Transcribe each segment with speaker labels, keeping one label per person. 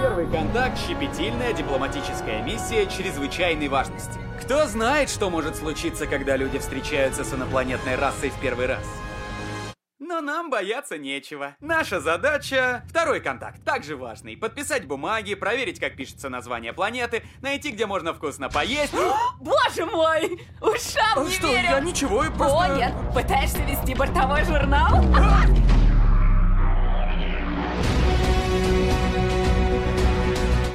Speaker 1: Первый контакт — щепетильная дипломатическая миссия чрезвычайной важности. Кто знает, что может случиться, когда люди встречаются с инопланетной расой в первый раз? Но нам бояться нечего. Наша задача — второй контакт, также важный. Подписать бумаги, проверить, как пишется название планеты, найти, где можно вкусно поесть.
Speaker 2: Боже мой! Ушам
Speaker 1: А
Speaker 2: не
Speaker 1: что,
Speaker 2: верю!
Speaker 1: я ничего,
Speaker 2: О,
Speaker 1: просто...
Speaker 2: нет! Пытаешься вести бортовой журнал?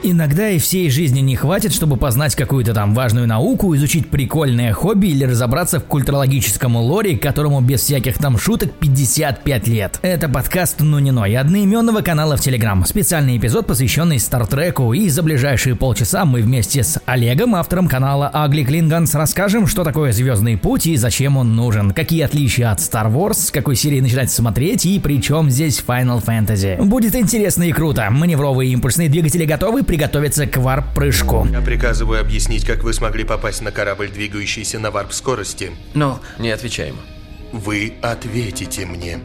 Speaker 3: Иногда и всей жизни не хватит, чтобы познать какую-то там важную науку, изучить прикольное хобби или разобраться в культурологическом лоре, которому без всяких там шуток 55 лет. Это подкаст «Ну не ной» одноименного канала в Телеграм. Специальный эпизод, посвященный Стартреку, и за ближайшие полчаса мы вместе с Олегом, автором канала Агли Клинганс, расскажем, что такое Звездный путь и зачем он нужен, какие отличия от Star Wars, с какой серии начинать смотреть и при чем здесь Final Fantasy. Будет интересно и круто. Маневровые импульсные двигатели готовы приготовиться к варп-прыжку.
Speaker 4: Я приказываю объяснить, как вы смогли попасть на корабль, двигающийся на варп-скорости.
Speaker 5: Ну, не отвечаем.
Speaker 4: Вы ответите мне.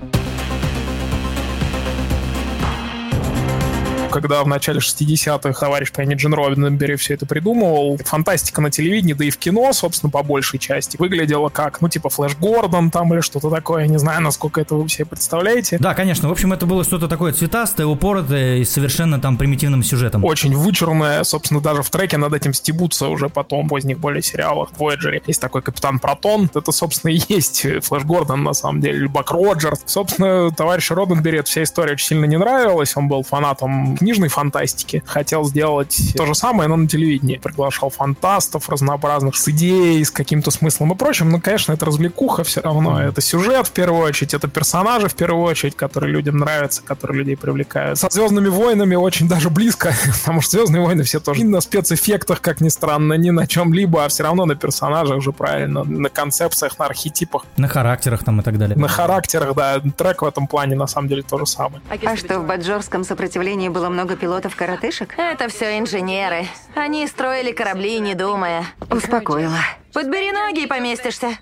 Speaker 6: Когда в начале 60-х товарищ по имени Джин Роденбери все это придумывал, фантастика на телевидении, да и в кино, собственно, по большей части, выглядела как, ну, типа Флэш Гордон там или что-то такое, не знаю, насколько это вы себе представляете.
Speaker 3: Да, конечно. В общем, это было что-то такое цветастое, упоротое и совершенно там примитивным сюжетом.
Speaker 6: Очень вычурная, собственно, даже в треке над этим стебутся уже потом, в поздних более сериалах. В Voyager есть такой Капитан Протон, это, собственно, и есть Флэш Гордон, на самом деле, Бак Роджерс. Собственно, товарищу Роденбери эта вся история очень сильно не нравилась, он был фанатом книжной фантастики. Хотел сделать то же самое, но на телевидении. Приглашал фантастов разнообразных с идеей, с каким-то смыслом и прочим. Но, конечно, это развлекуха все равно. Это сюжет в первую очередь, это персонажи в первую очередь, которые людям нравятся, которые людей привлекают. Со Звездными войнами очень даже близко, потому что Звездные войны все тоже не на спецэффектах, как ни странно, ни на чем-либо, а все равно на персонажах уже правильно, на концепциях, на архетипах,
Speaker 3: На характерах там и так далее.
Speaker 6: на характерах, да. Трек в этом плане на самом деле то же самое.
Speaker 7: А что, в Баджорском сопротивлении было много пилотов-коротышек?
Speaker 8: Это все инженеры. Они строили корабли, не думая.
Speaker 7: Успокоила.
Speaker 8: Подбери ноги и поместишься.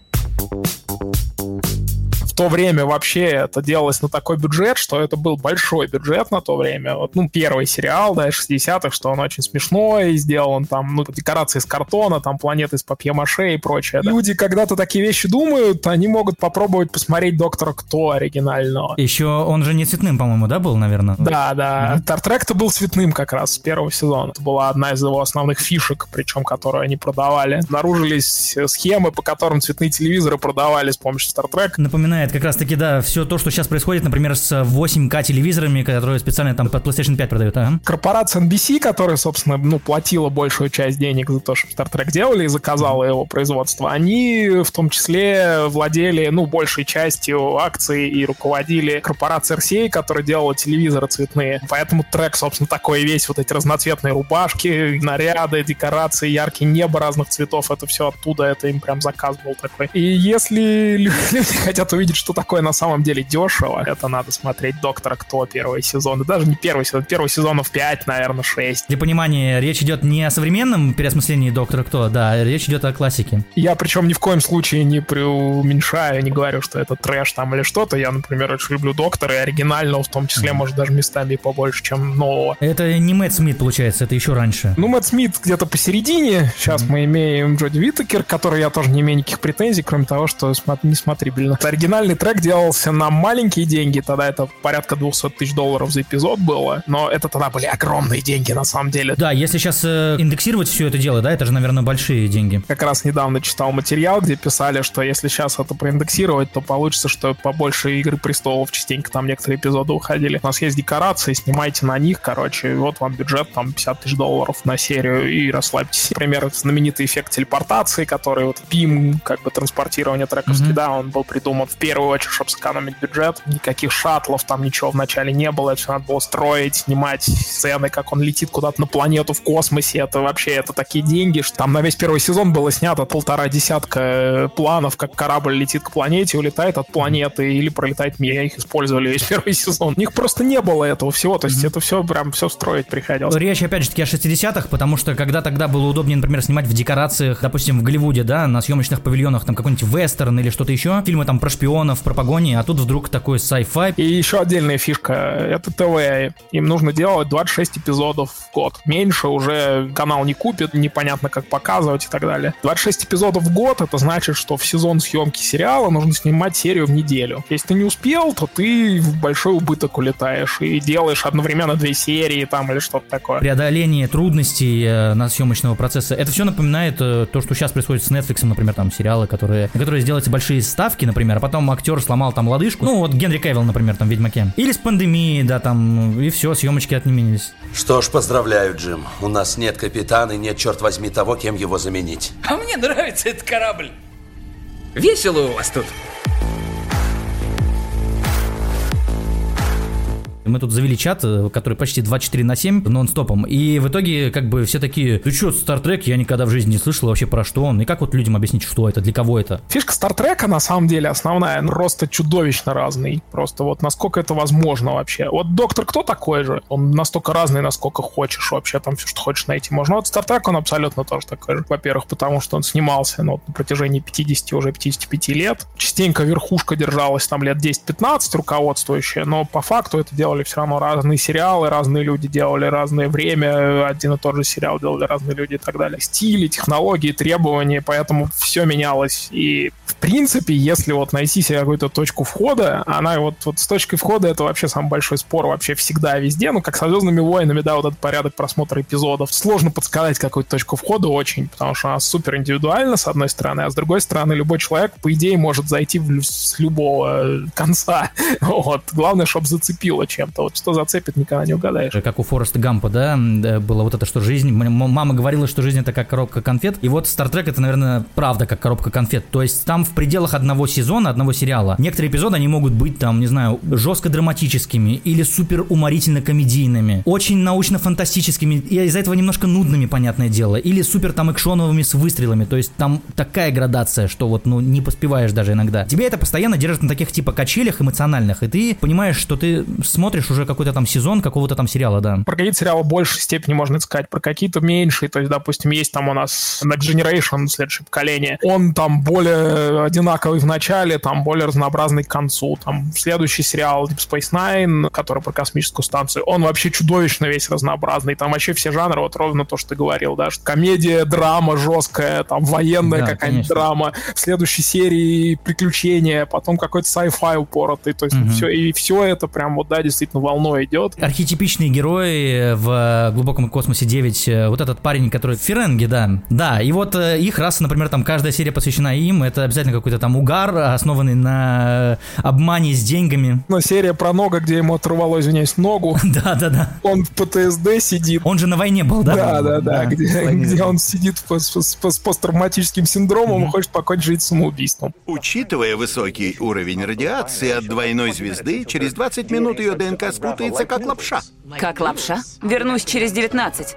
Speaker 6: То время вообще это делалось на такой бюджет, что это был большой бюджет на то время. Вот, ну, первый сериал, да, 60-х, что он очень смешной, сделан там, ну, декорации из картона, там планеты из папье-маше и прочее. да. Люди когда-то такие вещи думают, они могут попробовать посмотреть Доктора Кто оригинального.
Speaker 3: Еще он же не цветным, по-моему, да, был, наверное?
Speaker 6: Да, да. Стартрек-то был цветным как раз с первого сезона. Это была одна из его основных фишек, причем которую они продавали. Обнаружились схемы, по которым цветные телевизоры продавали с помощью Стартрека.
Speaker 3: Напоминает как раз-таки, да, все то, что сейчас происходит, например, с 8К телевизорами, которые специально там под PlayStation 5 продают, ага.
Speaker 6: корпорация NBC, которая, собственно, ну, платила большую часть денег за то, чтобы Star Trek делали и заказала его производство, они в том числе владели, ну, большей частью акций и руководили корпорацией RCA, которая делала телевизоры цветные. Поэтому трек, собственно, такой весь, вот эти разноцветные рубашки, наряды, декорации, яркие небо разных цветов, это все оттуда, это им прям заказ был такой. И если люди хотят увидеть, что такое на самом деле дешево, это надо смотреть «Доктора Кто» первый сезон. И даже не первый сезон, первый сезонов 5, наверное, 6.
Speaker 3: Для понимания, речь идет не о современном переосмыслении Доктора Кто, да, речь идет о классике.
Speaker 6: Я причем ни в коем случае не преуменьшаю, не говорю, что это трэш там или что-то. Я, например, очень люблю Доктора и оригинального, в том числе, может, даже местами и побольше, чем нового.
Speaker 3: Это не Мэтт Смит, получается, это еще раньше.
Speaker 6: Ну, Мэтт Смит где-то посередине. Сейчас мы имеем Джоди Виттекер, который я тоже не имею никаких претензий, кроме того, что смо- несмотрибельно. Оригинальный трек делался на маленькие деньги, тогда это порядка 200 тысяч долларов за эпизод было, но это тогда были огромные деньги на самом деле.
Speaker 3: Да, если сейчас э, индексировать все это дело, да, это же, наверное, большие деньги.
Speaker 6: Как раз недавно читал материал, где писали, что если сейчас это проиндексировать, то получится, что побольше Игры Престолов частенько там некоторые эпизоды уходили. У нас есть декорации, снимайте на них, короче, и вот вам бюджет там 50 тысяч долларов на серию и расслабьтесь. Например, знаменитый эффект телепортации, который вот BIM, как бы транспортирование трековский,
Speaker 3: Мгм.
Speaker 6: да, он был придуман в первую очередь, чтобы сэкономить бюджет. Никаких шаттлов там ничего вначале не было, это все надо было строить, снимать сцены, как он летит куда-то на планету в космосе. Это вообще, это такие деньги, что там на весь первый сезон было снято полтора десятка э, планов, как корабль летит к планете, улетает от планеты или пролетает мимо. Их использовали весь первый сезон. У них просто не было этого всего, то есть это все прям все строить приходилось.
Speaker 3: Речь, опять же таки, о 60-х, потому что когда тогда было удобнее, например, снимать в декорациях, допустим, в Голливуде, да, на съемочных павильонах, там, какой-нибудь вестерн или что-то еще, фильмы там про шпионов, сезонов про погони, а тут вдруг такой sci-fi.
Speaker 6: И еще отдельная фишка, это ТВ. Им нужно делать 26 эпизодов в год. Меньше уже канал не купит, непонятно как показывать и так далее. 26 эпизодов в год, это значит, что в сезон съемки сериала нужно снимать серию в неделю. Если ты не успел, то ты в большой убыток улетаешь и делаешь одновременно две серии там или что-то такое.
Speaker 3: Преодоление трудностей э, на съемочного процесса. Это все напоминает э, то, что сейчас происходит с Netflix, например, там сериалы, которые, на которые сделаются большие ставки, например, а потом актер сломал там лодыжку. Ну, вот Генри Кевилл, например, там в Ведьмаке. Или с пандемией, да, там, и все, съемочки отменились.
Speaker 5: Что ж, поздравляю, Джим. У нас нет капитана и нет, черт возьми, того, кем его заменить.
Speaker 1: А мне нравится этот корабль. Весело у вас тут.
Speaker 3: Мы тут завели чат, э, который почти 24 на 7 нон-стопом, и в итоге как бы все такие, ты что, Стартрек, я никогда в жизни не слышал вообще про что он, и как вот людям объяснить, что это, для кого это?
Speaker 6: Фишка Стартрека на самом деле основная, просто чудовищно разный. Просто вот насколько это возможно вообще. Вот Доктор Кто такой же? Он настолько разный, насколько хочешь вообще, там все, что хочешь найти можно. Вот Стартрек, он абсолютно тоже такой же. Во-первых, потому что он снимался ну, на протяжении 50, уже 55 лет. Частенько верхушка держалась там лет 10-15 руководствующая, но по факту это делали все равно разные сериалы, разные люди делали разное время, один и тот же сериал делали разные люди и так далее. Стили, технологии, требования, поэтому все менялось. И в принципе, если вот найти себе какую-то точку входа, она вот, вот с точкой входа это вообще самый большой спор вообще всегда везде, ну как со Звездными войнами, да, вот этот порядок просмотра эпизодов. Сложно подсказать какую-то точку входа очень, потому что она супер индивидуальна, с одной стороны, а с другой стороны, любой человек, по идее, может зайти в, с любого конца. Вот. Главное, чтобы зацепило чем-то. Вот что зацепит, никогда не угадаешь.
Speaker 3: Как у Фореста Гампа, да, было вот это, что жизнь... Мама говорила, что жизнь это как коробка конфет, и вот Стартрек это, наверное, правда как коробка конфет. То есть там в пределах одного сезона, одного сериала, некоторые эпизоды, они могут быть там, не знаю, жестко драматическими или супер уморительно комедийными, очень научно-фантастическими, и из-за этого немножко нудными, понятное дело, или супер там экшоновыми с выстрелами. То есть там такая градация, что вот, ну, не поспеваешь даже иногда. Тебе это постоянно держит на таких типа качелях эмоциональных, и ты понимаешь, что ты смотришь уже какой-то там сезон какого-то там сериала, да.
Speaker 6: Про какие-то сериалы в большей степени можно сказать, про какие-то меньшие. То есть, допустим, есть там у нас Next Generation, следующее поколение. Он там более одинаковый в начале, там более разнообразный к концу. Там следующий сериал Deep Space Nine, который про космическую станцию, он вообще чудовищно весь разнообразный. Там вообще все жанры, вот ровно то, что ты говорил, да, что комедия, драма жесткая, там военная да, какая-нибудь драма. В следующей серии приключения, потом какой-то sci-fi упоротый. То есть угу. все, и все это прям вот, да, действительно волной идет.
Speaker 3: Архетипичные герои в глубоком космосе 9, вот этот парень, который Ференги, да. Да, и вот э, их раса, например, там каждая серия посвящена им, это обязательно какой-то там угар, основанный на обмане с деньгами.
Speaker 6: Но серия про ногу, где ему оторвало, извиняюсь, ногу.
Speaker 3: Да, да, да.
Speaker 6: Он в ПТСД сидит.
Speaker 3: Он же на войне был, да?
Speaker 6: Да, да, да. Где, где он сидит с посттравматическим синдромом и хочет покончить самоубийством.
Speaker 9: Учитывая высокий уровень радиации от двойной звезды, через 20 минут ее ДНК спутается как лапша.
Speaker 2: Как лапша? Вернусь через 19.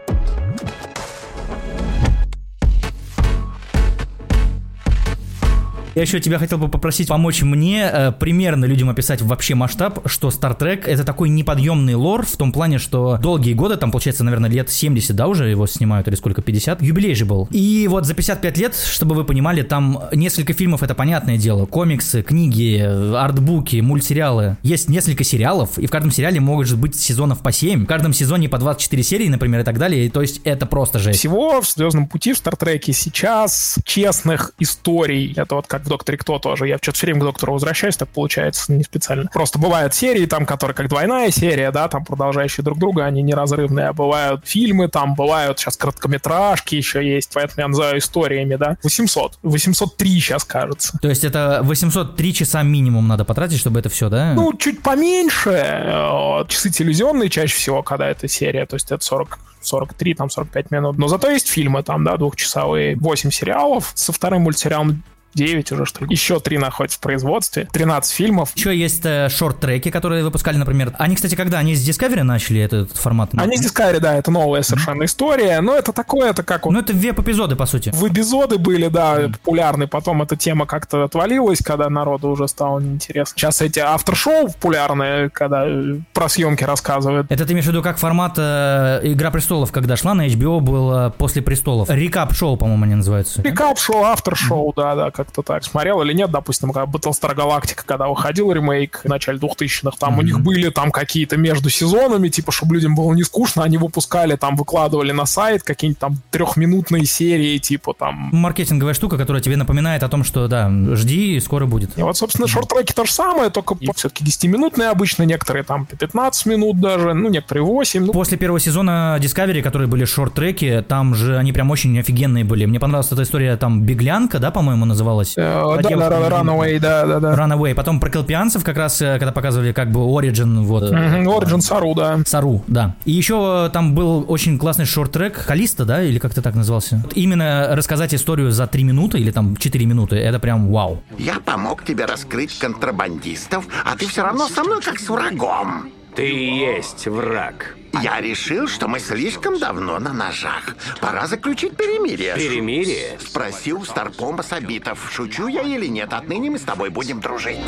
Speaker 3: Я еще тебя хотел бы попросить помочь мне э, примерно людям описать вообще масштаб, что Star Trek это такой неподъемный лор в том плане, что долгие годы, там получается, наверное, лет 70, да, уже его снимают, или сколько, 50, юбилей же был. И вот за 55 лет, чтобы вы понимали, там несколько фильмов, это понятное дело, комиксы, книги, артбуки, мультсериалы. Есть несколько сериалов, и в каждом сериале могут быть сезонов по 7, в каждом сезоне по 24 серии, например, и так далее, то есть это просто же.
Speaker 6: Всего в Звездном пути в Стартреке сейчас честных историй, это вот как в Докторе Кто тоже. Я что-то все время к Доктору возвращаюсь, так получается не специально. Просто бывают серии, там, которые как двойная серия, да, там продолжающие друг друга, они неразрывные, а бывают фильмы, там бывают сейчас короткометражки еще есть, поэтому я называю историями, да. 800. 803 сейчас, кажется.
Speaker 3: То есть это 803 часа минимум надо потратить, чтобы это все, да?
Speaker 6: Ну, чуть поменьше. Э, часы телевизионные чаще всего, когда это серия, то есть это 40 43, там 45 минут. Но зато есть фильмы там, да, двухчасовые, 8 сериалов. Со вторым мультсериалом 9 уже, что ли. Еще 3 находятся в производстве. 13 фильмов.
Speaker 3: Еще есть э, шорт-треки, которые выпускали, например. Они, кстати, когда? Они с Discovery начали этот формат?
Speaker 6: Они с Discovery, да, это новая совершенно mm-hmm. история. Но это такое, это как...
Speaker 3: Ну, это веб-эпизоды, по сути.
Speaker 6: В эпизоды были, да, mm-hmm. популярны. Потом эта тема как-то отвалилась, когда народу уже стало неинтересно. Сейчас эти автор-шоу популярные, когда э, про съемки рассказывают.
Speaker 3: Это ты имеешь в виду как формат э, Игра престолов, когда шла на HBO, было после престолов. Рекап-шоу, по-моему, они называются.
Speaker 6: Рекап-шоу, автор-шоу, mm-hmm. да, да, как-то так. Смотрел или нет, допустим, как Battlestar Galactica, когда выходил ремейк в начале 2000-х, там mm-hmm. у них были там какие-то между сезонами, типа, чтобы людям было не скучно, они выпускали, там, выкладывали на сайт какие-нибудь там трехминутные серии, типа, там...
Speaker 3: Маркетинговая штука, которая тебе напоминает о том, что, да, жди, скоро будет.
Speaker 6: И вот, собственно, шорт-треки то же самое, только все-таки 10-минутные обычно, некоторые там 15 минут даже, ну, некоторые 8. Ну.
Speaker 3: После первого сезона Discovery, которые были шорт-треки, там же они прям очень офигенные были. Мне понравилась эта история, там, Беглянка, да, по-моему, называлась?
Speaker 6: Э, да, да, Runaway, да, да, да.
Speaker 3: Runaway. Потом про Келпианцев как раз, э, когда показывали как бы Origin, вот.
Speaker 6: Mm-hmm, Origin Сару, да.
Speaker 3: Сару, да. И еще там был очень классный шорт-трек, Калиста, да, или как-то так назывался? Именно рассказать историю за 3 минуты или там 4 минуты, это прям вау.
Speaker 10: Я помог тебе раскрыть контрабандистов, а ты все равно со мной как с врагом.
Speaker 11: Ты и есть враг.
Speaker 10: Я решил, что мы слишком давно на ножах. Пора заключить перемирие.
Speaker 11: Перемирие?
Speaker 10: Спроси у Старпома Сабитов, шучу я или нет. Отныне мы с тобой будем дружить.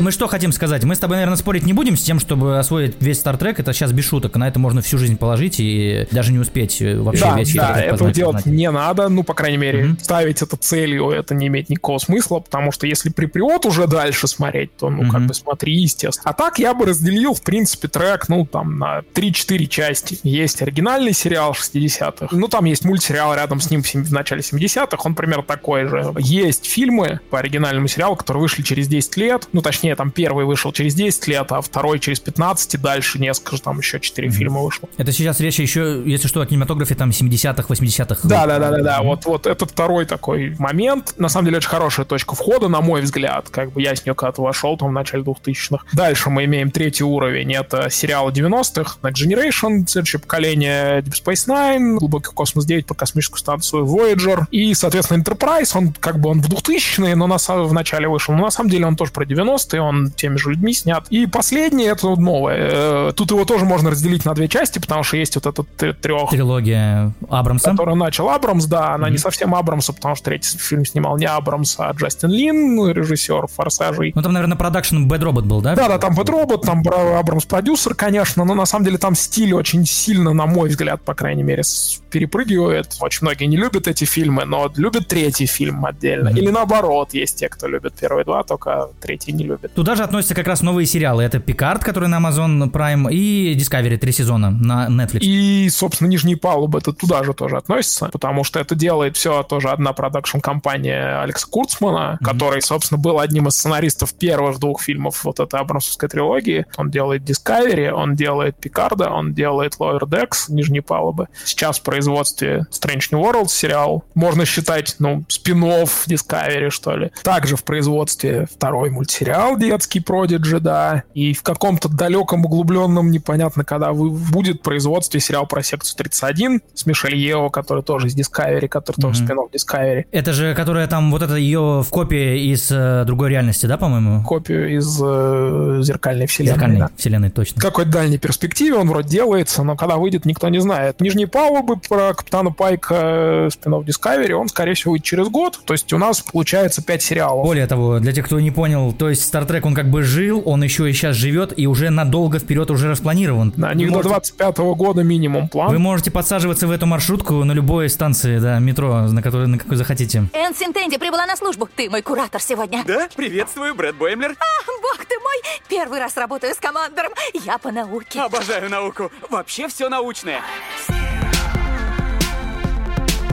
Speaker 3: Мы что хотим сказать? Мы с тобой, наверное, спорить не будем с тем, чтобы освоить весь Стартрек. Это сейчас без шуток. На это можно всю жизнь положить и даже не успеть э, вообще
Speaker 6: да,
Speaker 3: весь
Speaker 6: Да, этого познать, делать познать. не надо. Ну, по крайней мере, mm-hmm. ставить это целью, это не имеет никакого смысла, потому что если приприот уже дальше смотреть, то, ну, mm-hmm. как бы смотри, естественно. А так я бы разделил, в принципе, трек, ну, там, на 3-4 части. Есть оригинальный сериал 60-х. Ну, там есть мультсериал рядом с ним в начале 70-х. Он примерно такой же. Есть фильмы по оригинальному сериалу, которые вышли через 10 лет. Ну, точнее, точнее, там первый вышел через 10 лет, а второй через 15, и дальше несколько, там еще 4 mm-hmm. фильма вышло.
Speaker 3: Это сейчас речь еще, если что, о кинематографе там 70-х, 80-х.
Speaker 6: Да, да, да, да, да. Вот, вот этот второй такой момент. На самом деле, очень хорошая точка входа, на мой взгляд. Как бы я с нее когда-то вошел там в начале 2000-х. Дальше мы имеем третий уровень. Это сериалы 90-х, Next Generation, следующее поколение Deep Space Nine, Глубокий космос 9 про космическую станцию Voyager. И, соответственно, Enterprise, он как бы он в 2000-е, но на, в начале вышел. Но на самом деле он тоже про 90-е, он теми же людьми снят. И последний это новое. Э, тут его тоже можно разделить на две части, потому что есть вот этот трех...
Speaker 3: Трилогия Абрамса.
Speaker 6: Которую начал Абрамс, да, она mm-hmm. не совсем Абрамса, потому что третий фильм снимал не Абрамс, а Джастин Лин, режиссер «Форсажей».
Speaker 3: Ну там, наверное, продакшн Bad Robot был, да?
Speaker 6: Да, да, там Bad Robot, там Абрамс продюсер, конечно, но на самом деле там стиль очень сильно, на мой взгляд, по крайней мере, перепрыгивает. Очень многие не любят эти фильмы, но любят третий фильм отдельно. Mm-hmm. Или наоборот, есть те, кто любит первые два, только третий не любит.
Speaker 3: Туда же относятся как раз новые сериалы. Это Пикард, который на Amazon Prime, и Discovery три сезона на Netflix.
Speaker 6: И, собственно, Нижние палубы это туда же тоже относится, потому что это делает все тоже одна продакшн-компания Алекса Курцмана, mm-hmm. который, собственно, был одним из сценаристов первых двух фильмов вот этой Абрамсовской трилогии. Он делает Discovery, он делает Пикарда, он делает Lower Decks, Нижние палубы. Сейчас в производстве Strange New World сериал. Можно считать, ну, спин Discovery, что ли. Также в производстве второй мультсериал детский Продиджи, да, и в каком-то далеком, углубленном, непонятно когда, будет производстве сериал про секцию 31 с Мишель Ео, который тоже из Discovery, который mm-hmm. тоже спин Discovery.
Speaker 3: Это же, которая там, вот это ее в копии из э, другой реальности, да, по-моему?
Speaker 6: Копию из э, зеркальной вселенной.
Speaker 3: Зеркальной
Speaker 6: да.
Speaker 3: вселенной, точно.
Speaker 6: В какой-то дальней перспективе он вроде делается, но когда выйдет, никто не знает. Нижние палубы про Капитана Пайка э, спин Discovery, он, скорее всего, выйдет через год. То есть у нас получается 5 сериалов.
Speaker 3: Более того, для тех, кто не понял, то есть Star Trek, он как бы жил, он еще и сейчас живет и уже надолго вперед уже распланирован.
Speaker 6: На них до 25 -го года минимум план.
Speaker 3: Вы можете подсаживаться в эту маршрутку на любой станции, да, метро, на которой на какой захотите.
Speaker 8: Энн Синтенди прибыла на службу. Ты мой куратор сегодня.
Speaker 1: Да, приветствую, Брэд Боймлер.
Speaker 8: А, бог ты мой! Первый раз работаю с командором. Я по науке.
Speaker 1: Обожаю науку. Вообще все научное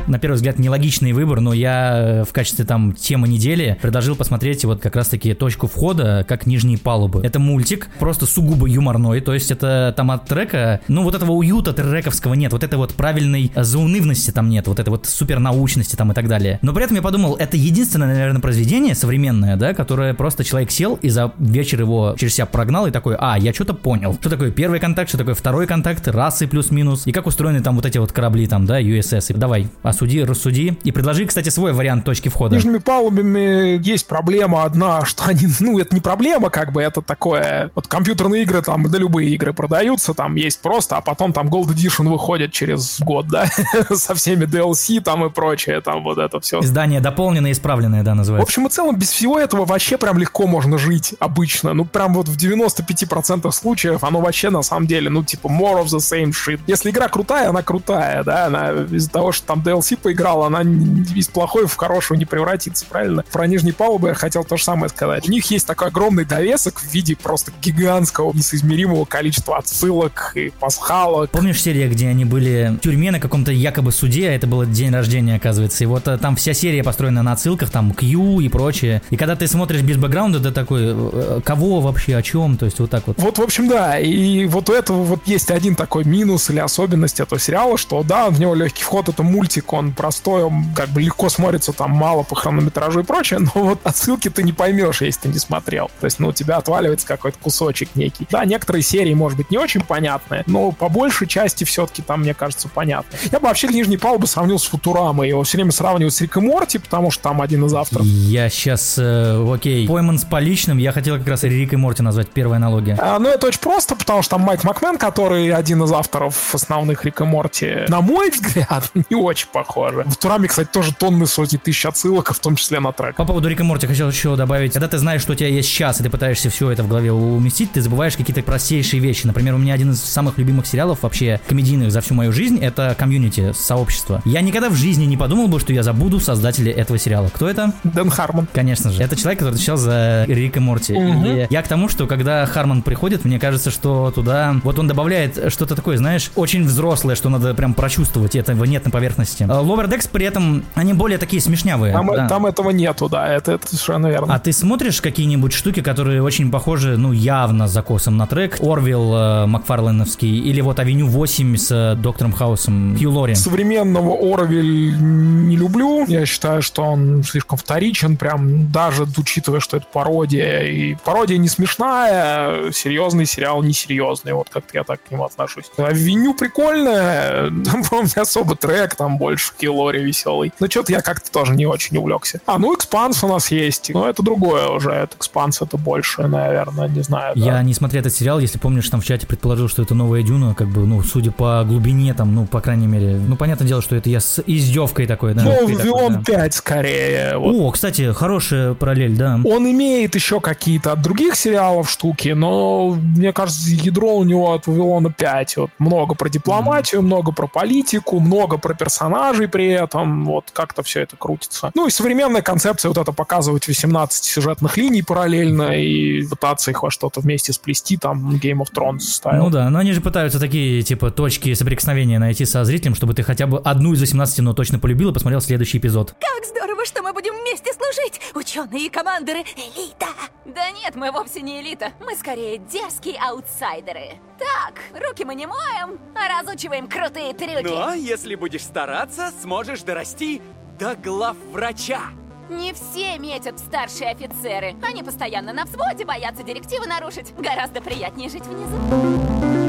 Speaker 3: на первый взгляд, нелогичный выбор, но я э, в качестве там темы недели предложил посмотреть вот как раз-таки точку входа, как нижние палубы. Это мультик, просто сугубо юморной, то есть это там от трека, ну вот этого уюта трековского нет, вот этой вот правильной заунывности там нет, вот этой вот супернаучности там и так далее. Но при этом я подумал, это единственное, наверное, произведение современное, да, которое просто человек сел и за вечер его через себя прогнал и такой, а, я что-то понял. Что такое первый контакт, что такое второй контакт, расы плюс-минус, и как устроены там вот эти вот корабли там, да, USS. И давай, осуди, рассуди. И предложи, кстати, свой вариант точки входа.
Speaker 6: Нижними палубами есть проблема одна, что они, ну, это не проблема, как бы, это такое, вот компьютерные игры, там, да любые игры продаются, там есть просто, а потом там Gold Edition выходит через год, да, со всеми DLC там и прочее, там вот это все.
Speaker 3: Издание дополненное, исправленное, да, называется.
Speaker 6: В общем и целом, без всего этого вообще прям легко можно жить обычно, ну, прям вот в 95% случаев оно вообще на самом деле, ну, типа, more of the same shit. Если игра крутая, она крутая, да, она из-за того, что там DLC DLC поиграл, она из плохой в хорошую не превратится, правильно? Про нижние палубы я хотел то же самое сказать. У них есть такой огромный довесок в виде просто гигантского, несоизмеримого количества отсылок и пасхалок.
Speaker 3: Помнишь серия, где они были в тюрьме на каком-то якобы суде, а это был день рождения, оказывается, и вот э, там вся серия построена на отсылках, там Q и прочее. И когда ты смотришь без бэкграунда, ты такой, э, кого вообще, о чем, то есть вот так вот.
Speaker 6: Вот, в общем, да, и вот у этого вот есть один такой минус или особенность этого сериала, что да, в него легкий вход, это мультик, он простой, он как бы легко смотрится, там мало по хронометражу и прочее, но вот отсылки ты не поймешь, если ты не смотрел. То есть, ну, у тебя отваливается какой-то кусочек некий. Да, некоторые серии, может быть, не очень понятные, но по большей части все-таки там, мне кажется, понятно. Я бы вообще Нижний Палубы сравнил с Футурамой, его все время сравнивают с Рик и Морти, потому что там один из авторов.
Speaker 3: Я сейчас, э, окей, пойман с поличным, я хотел как раз Рик и Морти назвать первая аналогия.
Speaker 6: А, ну, это очень просто, потому что там Майк Макмен, который один из авторов основных Рик и Морти, на мой взгляд, не очень похоже. В Тураме, кстати, тоже тонны сотни тысяч отсылок, в том числе на трек.
Speaker 3: По поводу Рика и Морти хотел еще добавить. Когда ты знаешь, что у тебя есть час, и ты пытаешься все это в голове уместить, ты забываешь какие-то простейшие вещи. Например, у меня один из самых любимых сериалов вообще комедийных за всю мою жизнь — это комьюнити, сообщество. Я никогда в жизни не подумал бы, что я забуду создателя этого сериала. Кто это?
Speaker 6: Дэн Хармон.
Speaker 3: Конечно же. Это человек, который отвечал за Рик и Морти.
Speaker 6: Мгм.
Speaker 3: И я к тому, что когда Хармон приходит, мне кажется, что туда... Вот он добавляет что-то такое, знаешь, очень взрослое, что надо прям прочувствовать, и этого нет на поверхности. А Lower Decks при этом, они более такие смешнявые.
Speaker 6: Там,
Speaker 3: да.
Speaker 6: там этого нету, да, это, это совершенно верно.
Speaker 3: А ты смотришь какие-нибудь штуки, которые очень похожи, ну, явно закосом на трек? Орвилл э, Макфарленовский или вот Авеню 8 с э, Доктором Хаусом, Хью Лори.
Speaker 6: Современного Орвилл не люблю. Я считаю, что он слишком вторичен, прям даже учитывая, что это пародия. И пародия не смешная, серьезный сериал несерьезный. Вот как-то я так к нему отношусь. Авеню прикольная, там, по-моему, не особо трек, там больше Хью Лори веселый. Но что-то я как-то тоже не очень увлекся. А, ну, Expanse у нас есть. Но это другое уже. Это Expanse это больше, наверное, не знаю. да.
Speaker 3: Я не смотрел этот сериал, если помнишь, там в чате предположил, что это новая Дюна, как бы, ну, судя по глубине, там, ну, по крайней мере, ну, понятное дело, что это я с издевкой такой, да.
Speaker 6: Ну, Вавилон
Speaker 3: да.
Speaker 6: 5 скорее. Вот.
Speaker 3: О, кстати, хорошая параллель, да.
Speaker 6: Он имеет еще какие-то от других сериалов штуки, но мне кажется, ядро у него от Вавилона 5. Вот много про дипломатию, много про политику, много про персонажей при этом. Вот как-то все это крутится. Ну и современная концепция вот это показывать 18 сюжетных линий параллельно и пытаться их во что-то вместе сплести, там Game of Thrones ставил.
Speaker 3: Ну да, но они же пытаются такие, типа, точки соприкосновения найти со зрителем, чтобы ты хотя бы одну из 18, но точно полюбил и посмотрел следующий эпизод.
Speaker 12: Как здорово, что мы будем вместе служить! Ученые и командиры — элита! Да нет, мы вовсе не элита. Мы скорее дерзкие аутсайдеры. Так, руки мы не моем, а разучиваем крутые трюки.
Speaker 1: Но если будешь стараться, сможешь дорасти до главврача.
Speaker 12: Не все метят старшие офицеры. Они постоянно на взводе, боятся директивы нарушить. Гораздо приятнее жить внизу.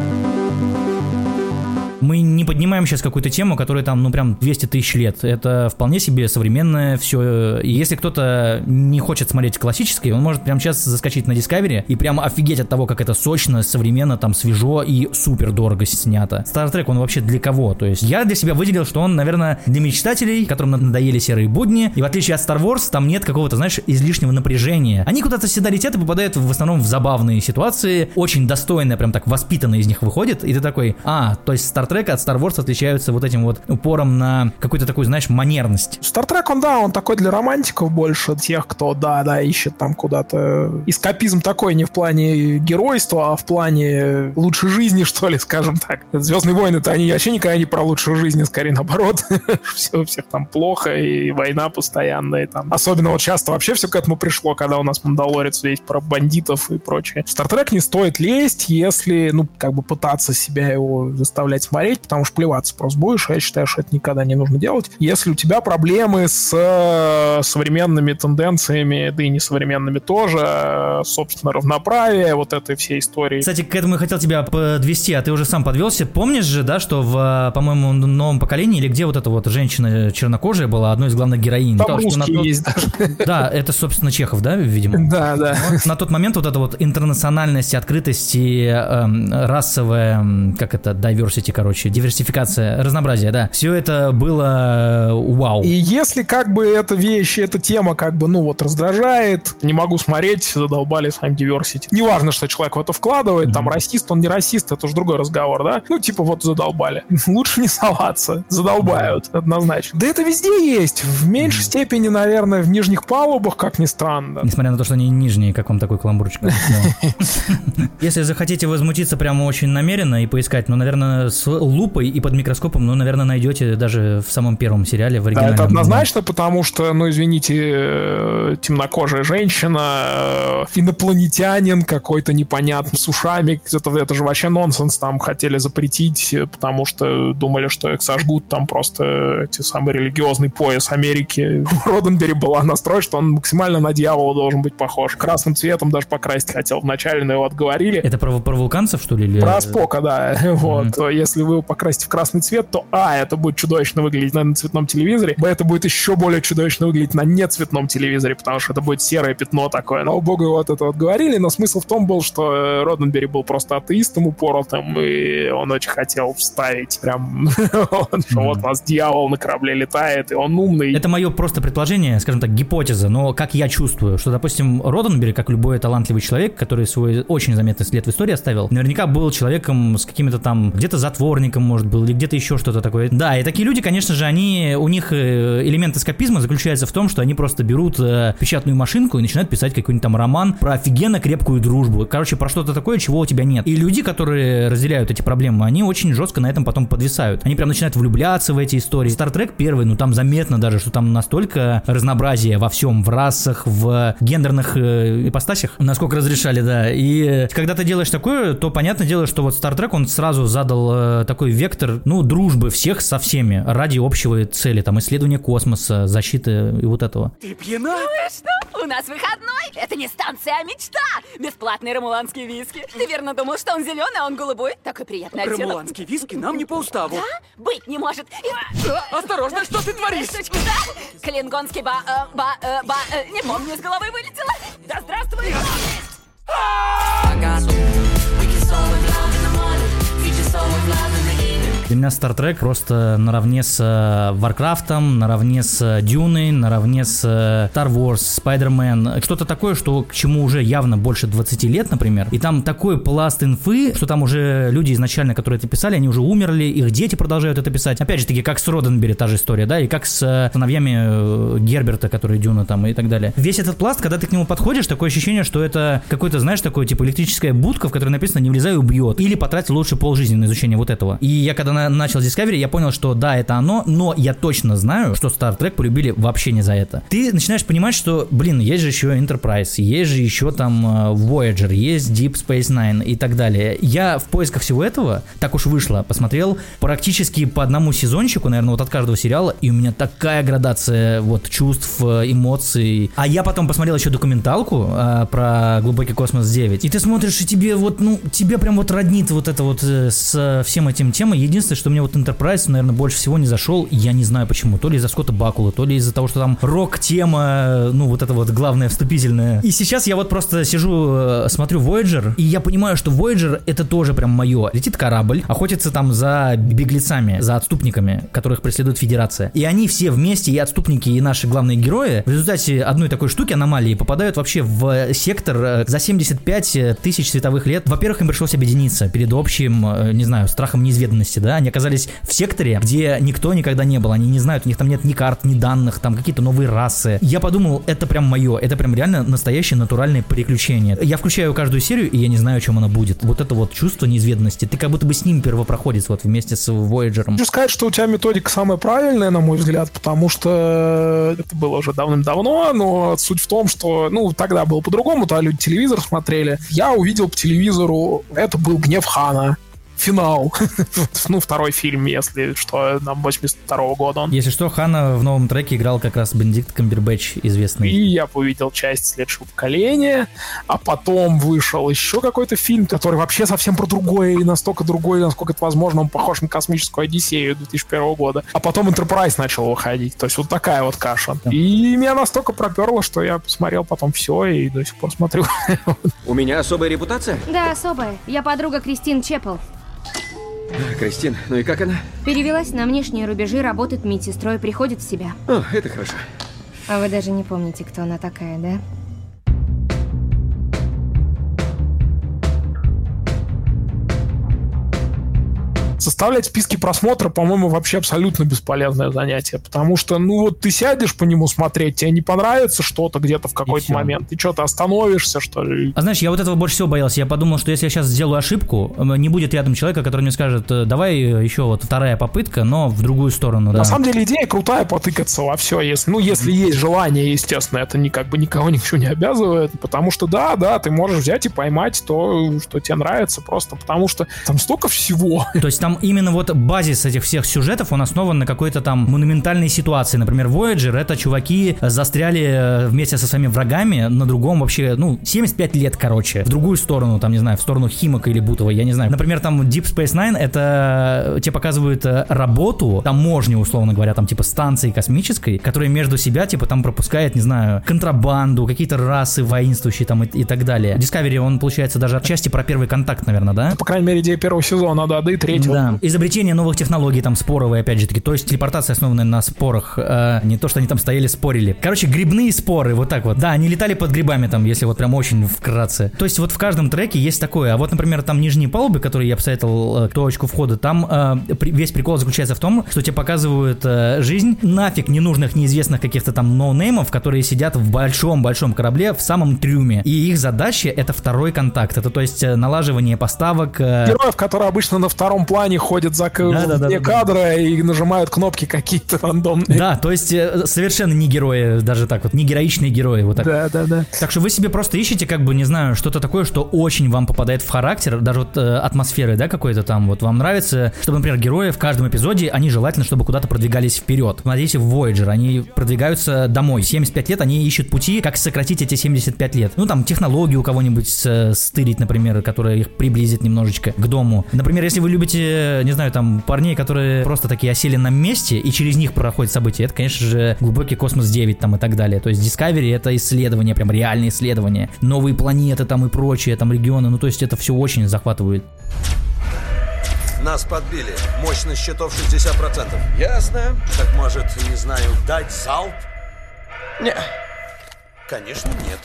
Speaker 3: Мы не поднимаем сейчас какую-то тему, которая там, ну, прям 200 тысяч лет. Это вполне себе современное все. И если кто-то не хочет смотреть классическое, он может прямо сейчас заскочить на Discovery и прямо офигеть от того, как это сочно, современно, там, свежо и супер дорого снято. Star Trek, он вообще для кого? То есть я для себя выделил, что он, наверное, для мечтателей, которым надоели серые будни. И в отличие от Star Wars, там нет какого-то, знаешь, излишнего напряжения. Они куда-то всегда летят и попадают в основном в забавные ситуации. Очень достойно, прям так воспитанно из них выходит. И ты такой, а, то есть Star Trek от Star Wars отличаются вот этим вот упором на какую-то такую, знаешь, манерность.
Speaker 6: Стартрек, он, да, он такой для романтиков больше, тех, кто, да, да, ищет там куда-то... Эскапизм такой не в плане геройства, а в плане лучшей жизни, что ли, скажем так. Звездные войны-то они вообще никогда не про лучшую жизнь, скорее наоборот. все у всех там плохо, и война постоянная, и там. Особенно вот часто вообще все к этому пришло, когда у нас Мандалорец есть про бандитов и прочее. Стартрек не стоит лезть, если, ну, как бы пытаться себя его заставлять смотреть, потому что плеваться просто будешь, а я считаю, что это никогда не нужно делать. Если у тебя проблемы с э, современными тенденциями, да и несовременными тоже, э, собственно, равноправие, вот этой всей истории.
Speaker 3: Кстати, к этому я хотел тебя подвести, а ты уже сам подвелся. Помнишь же, да, что в, по-моему, новом поколении, или где вот эта вот женщина чернокожая была одной из главных героинь?
Speaker 6: Там
Speaker 3: Потому
Speaker 6: русские
Speaker 3: на
Speaker 6: есть даже.
Speaker 3: Да, это, собственно, Чехов, да, видимо?
Speaker 6: Да, да.
Speaker 3: Вот на тот момент вот эта вот интернациональность, открытость и эм, расовая, как это, diversity, короче, короче, диверсификация, разнообразие, да. Все это было э, вау.
Speaker 6: И если как бы эта вещь, эта тема как бы, ну вот, раздражает, не могу смотреть, задолбали с вами diversity. Неважно, что человек в это вкладывает, mm-hmm. там расист, он не расист, это уже другой разговор, да? Ну, типа вот задолбали. Лучше не соваться, задолбают, mm-hmm. однозначно. Да это везде есть, в меньшей mm-hmm. степени, наверное, в нижних палубах, как ни странно.
Speaker 3: Несмотря на то, что они нижние, как вам такой каламбурчик? Если захотите возмутиться прямо очень намеренно и поискать, ну, наверное, лупой и под микроскопом, ну, наверное, найдете даже в самом первом сериале в оригинале.
Speaker 6: Да, это однозначно, потому что, ну, извините, э, темнокожая женщина, э, инопланетянин какой-то непонятный с ушами, это, это же вообще нонсенс, там хотели запретить, потому что думали, что их сожгут там просто эти самый религиозный пояс Америки. Роденбери была настрой, что он максимально на дьявола должен быть похож. Красным цветом даже покрасить хотел вначале, но его отговорили.
Speaker 3: Это про, про вулканцев, что ли? Или...
Speaker 6: Про Спока, да. Вот. Если вы его покрасите в красный цвет, то А, это будет чудовищно выглядеть на цветном телевизоре, Б, это будет еще более чудовищно выглядеть на нецветном телевизоре, потому что это будет серое пятно такое. Но богу его от этого отговорили, но смысл в том был, что э, Роденбери был просто атеистом упоротым, и он очень хотел вставить прям, что вот у нас дьявол на корабле летает, и он умный.
Speaker 3: Это мое просто предположение, скажем так, гипотеза, но как я чувствую, что, допустим, Роденбери, как любой талантливый человек, который свой очень заметный след в истории оставил, наверняка был человеком с какими-то там, где-то затворником, может, был, или где-то еще что-то такое. Да, и такие люди, конечно же, они, у них э, элемент эскапизма заключается в том, что они просто берут э, печатную машинку и начинают писать какой-нибудь там роман про офигенно крепкую дружбу. Короче, про что-то такое, чего у тебя нет. И люди, которые разделяют эти проблемы, они очень жестко на этом потом подвисают. Они прям начинают влюбляться в эти истории. Star Trek первый, ну там заметно даже, что там настолько разнообразие во всем, в расах, в гендерных э, ипостасях, насколько разрешали, да. И когда ты делаешь такое, то понятное дело, что вот Star Trek, он сразу задал э, такой вектор, ну, дружбы всех со всеми ради общего цели, там, исследования космоса, защиты и вот этого.
Speaker 12: Ты пьяна? Ну и что? У нас выходной. Это не станция, а мечта. Бесплатные рамуланские виски. Ты верно думал, что он зеленый, а он голубой? Такой приятный оттенок.
Speaker 1: Рамуланские виски нам не по уставу.
Speaker 12: Да? Быть не может.
Speaker 1: А, осторожно, что ты творишь?
Speaker 12: Да? Клингонский ба... Э, ба... Э, ба... Э, не помню, с головы вылетело. Да здравствуй! I got
Speaker 3: Для меня Star Trek просто наравне с Warcraft, наравне с Дюной, наравне с Star Wars, Spider-Man, что-то такое, что к чему уже явно больше 20 лет, например, и там такой пласт инфы, что там уже люди изначально, которые это писали, они уже умерли, их дети продолжают это писать. Опять же таки, как с Роденбери та же история, да, и как с сыновьями Герберта, который Дюна там и так далее. Весь этот пласт, когда ты к нему подходишь, такое ощущение, что это какой-то, знаешь, такое типа электрическая будка, в которой написано «не влезай, убьет», или потратил лучше полжизни на изучение вот этого. И я когда на, начал Discovery, я понял, что да, это оно, но я точно знаю, что Star Trek полюбили вообще не за это. Ты начинаешь понимать, что, блин, есть же еще Enterprise, есть же еще там э, Voyager, есть Deep Space Nine и так далее. Я в поисках всего этого, так уж вышло, посмотрел практически по одному сезончику, наверное, вот от каждого сериала, и у меня такая градация вот чувств, э, эмоций. А я потом посмотрел еще документалку э, про глубокий космос 9, и ты смотришь, и тебе вот, ну, тебе прям вот роднит вот это вот э, с всем этим темой. Единственное, что мне вот Enterprise, наверное, больше всего не зашел. Я не знаю почему. То ли из-за Скотта Бакула, то ли из-за того, что там рок-тема, ну, вот это вот главное вступительное. И сейчас я вот просто сижу, э, смотрю Voyager, и я понимаю, что Voyager это тоже прям мое. Летит корабль, охотится там за беглецами, за отступниками, которых преследует Федерация. И они все вместе, и отступники, и наши главные герои, в результате одной такой штуки, аномалии, попадают вообще в сектор э, за 75 тысяч световых лет. Во-первых, им пришлось объединиться перед общим, э, не знаю, страхом неизведанности, да, они оказались в секторе, где никто никогда не был, они не знают, у них там нет ни карт, ни данных, там какие-то новые расы. Я подумал, это прям мое, это прям реально настоящее натуральное приключение. Я включаю каждую серию, и я не знаю, о чем она будет. Вот это вот чувство неизведанности, ты как будто бы с ним первопроходец вот вместе с Voyager.
Speaker 6: Хочу сказать, что у тебя методика самая правильная, на мой взгляд, потому что это было уже давным-давно, но суть в том, что, ну, тогда было по-другому, тогда люди телевизор смотрели. Я увидел по телевизору, это был «Гнев Хана» финал. ну, второй фильм, если что, нам 82 -го года он.
Speaker 3: Если что, Хана в новом треке играл как раз Бенедикт Камбербэтч, известный.
Speaker 6: И я увидел часть следующего поколения, а потом вышел еще какой-то фильм, который вообще совсем про другое и настолько другой, насколько это возможно, он похож на космическую Одиссею 2001 года. А потом Enterprise начал выходить. То есть вот такая вот каша. Да. И меня настолько проперло, что я посмотрел потом все и до сих пор смотрю.
Speaker 11: У меня особая репутация?
Speaker 13: Да, особая. Я подруга Кристин Чепл.
Speaker 11: Кристин, ну и как она?
Speaker 13: Перевелась на внешние рубежи, работает медсестрой, приходит в себя.
Speaker 11: О, это хорошо.
Speaker 13: А вы даже не помните, кто она такая, да?
Speaker 6: Составлять списки просмотра, по-моему, вообще абсолютно бесполезное занятие, потому что, ну вот ты сядешь по нему смотреть, тебе не понравится что-то где-то в какой-то момент, ты что-то остановишься, что ли.
Speaker 3: А знаешь, я вот этого больше всего боялся. Я подумал, что если я сейчас сделаю ошибку, не будет рядом человека, который мне скажет, «Э, давай еще вот вторая попытка, но в другую сторону. Да.
Speaker 6: На самом деле идея крутая потыкаться во все, если, ну, если есть желание, естественно, это не как бы никого ничего не обязывает, потому что да, да, ты можешь взять и поймать то, что тебе нравится, просто потому что там столько всего.
Speaker 3: То есть там именно вот базис этих всех сюжетов, он основан на какой-то там монументальной ситуации. Например, Voyager — это чуваки застряли э, вместе со своими врагами на другом вообще, ну, 75 лет, короче, в другую сторону, там, не знаю, в сторону Химака или Бутова, я не знаю. Например, там Deep Space Nine — это э, тебе показывают э, работу, таможню, условно говоря, там, типа, станции космической, которая между себя, типа, там пропускает, не знаю, контрабанду, какие-то расы воинствующие там и, и так далее. Discovery, он, получается, даже отчасти про первый контакт, наверное, да?
Speaker 6: По крайней мере, идея первого сезона, да, да и третьего.
Speaker 3: Да. Изобретение новых технологий, там, споровые, опять же таки. То есть телепортация основанная на спорах. Э, не то, что они там стояли, спорили. Короче, грибные споры, вот так вот. Да, они летали под грибами там, если вот прям очень вкратце. То есть вот в каждом треке есть такое. А вот, например, там нижние палубы, которые я посоветовал э, точку входа, там э, при, весь прикол заключается в том, что тебе показывают э, жизнь нафиг ненужных, неизвестных каких-то там ноунеймов, которые сидят в большом-большом корабле в самом трюме. И их задача это второй контакт. Это то есть э, налаживание поставок. Э...
Speaker 6: Героев, которые обычно на втором плане ходят за да, да, да, кадра да. и нажимают кнопки какие-то рандомные.
Speaker 3: Да, то есть э, совершенно не герои, даже так вот, не героичные герои. Вот так.
Speaker 6: Да, да, да.
Speaker 3: Так что вы себе просто ищете, как бы, не знаю, что-то такое, что очень вам попадает в характер, даже вот э, атмосферы, да, какой-то там, вот вам нравится, чтобы, например, герои в каждом эпизоде, они желательно, чтобы куда-то продвигались вперед. Смотрите в Voyager, они продвигаются домой. 75 лет, они ищут пути, как сократить эти 75 лет. Ну, там, технологию у кого-нибудь стырить, например, которая их приблизит немножечко к дому. Например, если вы любите, не знаю, там, парней, которые просто такие осели на месте, и через них проходят события, это, конечно же, глубокий космос 9 там и так далее. То есть Discovery это исследование, прям реальные исследования. Новые планеты там и прочие, там регионы, ну то есть это все очень захватывает.
Speaker 5: Нас подбили. Мощность счетов 60%. Ясно. Так может, не знаю, дать залп? Не. Конечно, нет.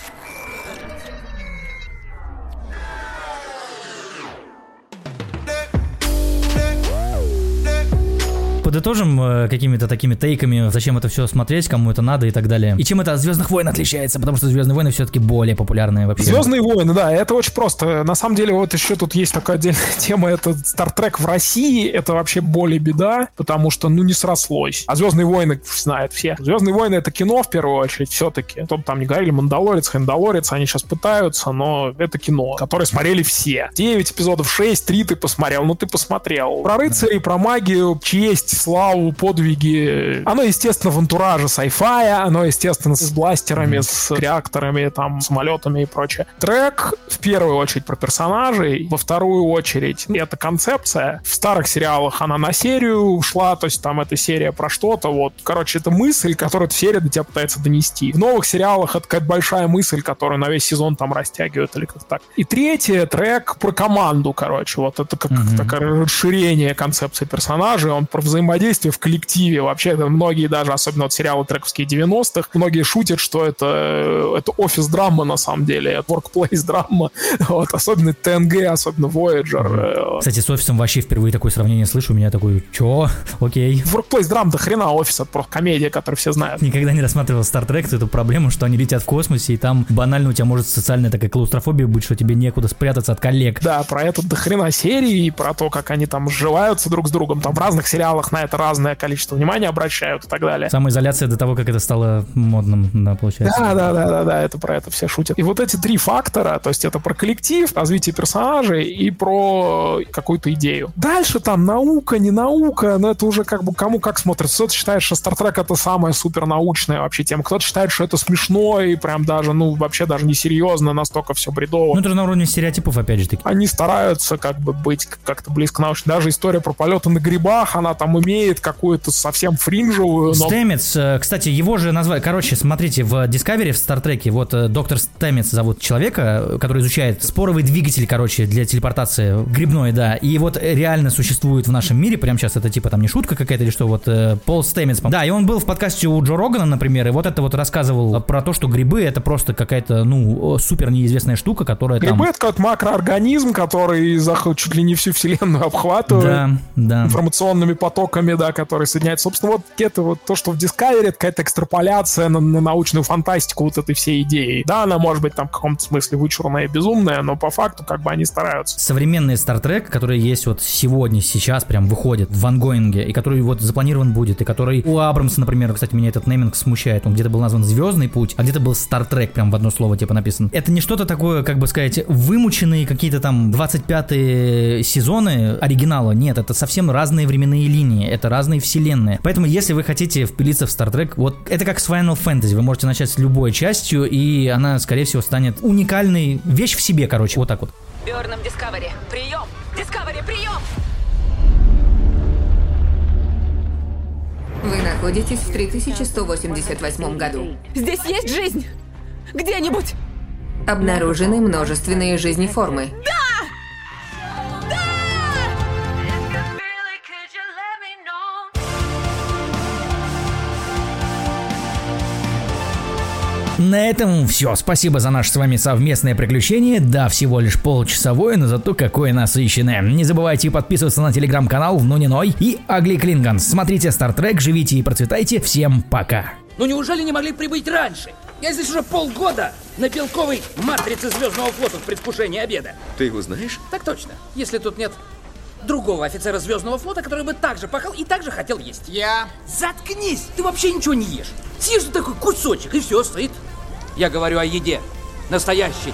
Speaker 3: Подытожим э, какими-то такими тейками, зачем это все смотреть, кому это надо и так далее. И чем это от Звездных войн отличается, потому что Звездные войны все-таки более популярные вообще.
Speaker 6: Звездные войны, да, это очень просто. На самом деле, вот еще тут есть такая отдельная тема, это Star Trek в России, это вообще более беда, потому что, ну, не срослось. А Звездные войны знают все. Звездные войны это кино в первую очередь, все-таки. Кто там не говорили, Мандалорец, Хендалорец, они сейчас пытаются, но это кино, которое смотрели все. 9 эпизодов, 6, 3 ты посмотрел, ну ты посмотрел. Про рыцарей, про магию, честь, славу, подвиги. Оно, естественно, в антураже sci-fi, оно, естественно, с бластерами, с реакторами, там, самолетами и прочее. Трек, в первую очередь, про персонажей, во вторую очередь, это концепция. В старых сериалах она на серию ушла, то есть там эта серия про что-то, вот. Короче, это мысль, которую эта серия до тебя пытается донести. В новых сериалах это какая-то большая мысль, которую на весь сезон там растягивают или как-то так. И третье, трек про команду, короче, вот это как mm-hmm. такое расширение концепции персонажей, он про взаимодействие взаимодействие в коллективе. Вообще, многие даже, особенно вот сериалы трековские 90-х, многие шутят, что это, это офис-драма на самом деле, это workplace-драма. Вот, особенно ТНГ, особенно Voyager.
Speaker 3: Кстати, с офисом вообще впервые такое сравнение слышу. У меня такой, чё? Окей.
Speaker 6: Workplace-драма до хрена офис, это просто комедия, которую все знают.
Speaker 3: Никогда не рассматривал Star Trek, эту проблему, что они летят в космосе, и там банально у тебя может социальная такая клаустрофобия быть, что тебе некуда спрятаться от коллег.
Speaker 6: Да, про это до хрена серии, и про то, как они там сживаются друг с другом. Там в разных сериалах на это разное количество внимания обращают и так далее.
Speaker 3: Самоизоляция до того, как это стало модным, да, получается.
Speaker 6: Да, да, да, да, да, это про это все шутят. И вот эти три фактора, то есть это про коллектив, развитие персонажей и про какую-то идею. Дальше там наука, не наука, но это уже как бы кому как смотрится. Кто-то считает, что Star Trek это самая супер научная вообще тема, кто-то считает, что это смешно и прям даже, ну, вообще даже несерьезно, настолько все бредово.
Speaker 3: Ну, это же на уровне стереотипов, опять же таки.
Speaker 6: Они стараются как бы быть как-то близко научно. Даже история про полеты на грибах, она там имеет имеет какую-то совсем фринжевую, но...
Speaker 3: Стэмец, э, кстати, его же назвали... Короче, смотрите, в Discovery, в Стартреке, вот э, доктор Стэмец зовут человека, который изучает споровый двигатель, короче, для телепортации, грибной, да, и вот реально существует в нашем мире, прям сейчас это типа там не шутка какая-то или что, вот э, Пол Стэмец, да, и он был в подкасте у Джо Рогана, например, и вот это вот рассказывал про то, что грибы это просто какая-то, ну, супер неизвестная штука, которая там...
Speaker 6: Грибы это как макроорганизм, который чуть ли не всю вселенную обхватывает.
Speaker 3: Да, да.
Speaker 6: информационными потоками, да, которые соединяются. Собственно, вот это вот то, что в Discovery, это какая-то экстраполяция на, на научную фантастику вот этой всей идеи. Да, она может быть там в каком-то смысле вычурная и безумная, но по факту как бы они стараются.
Speaker 3: современный Trek, который есть вот сегодня, сейчас прям выходит в ангоинге, и который вот запланирован будет, и который у Абрамса, например, кстати, меня этот нейминг смущает, он где-то был назван Звездный путь, а где-то был Trek, прям в одно слово типа написан. Это не что-то такое, как бы сказать, вымученные какие-то там 25-е сезоны оригинала, нет, это совсем разные временные линии, это разные вселенные. Поэтому, если вы хотите впилиться в Star Trek, вот это как с Final Fantasy, вы можете начать с любой частью, и она, скорее всего, станет уникальной вещь в себе, короче, вот так вот.
Speaker 12: Бёрнам Дискавери, прием! Дискавери, прием!
Speaker 14: Вы находитесь в 3188 году.
Speaker 12: Здесь есть жизнь! Где-нибудь!
Speaker 14: Обнаружены множественные жизнеформы.
Speaker 3: На этом все. Спасибо за наше с вами совместное приключение. Да, всего лишь полчасовое, но зато какое насыщенное. Не забывайте подписываться на телеграм-канал Внуниной и Агли Клинган. Смотрите Star Trek, живите и процветайте. Всем пока.
Speaker 15: Ну неужели не могли прибыть раньше? Я здесь уже полгода на белковой матрице Звездного флота в предвкушении обеда.
Speaker 16: Ты его знаешь?
Speaker 15: Так точно. Если тут нет другого офицера Звездного флота, который бы так же пахал и так же хотел есть.
Speaker 17: Я.
Speaker 15: Заткнись! Ты вообще ничего не ешь. Съешь такой кусочек и все, сыт. Я говорю о еде. Настоящей.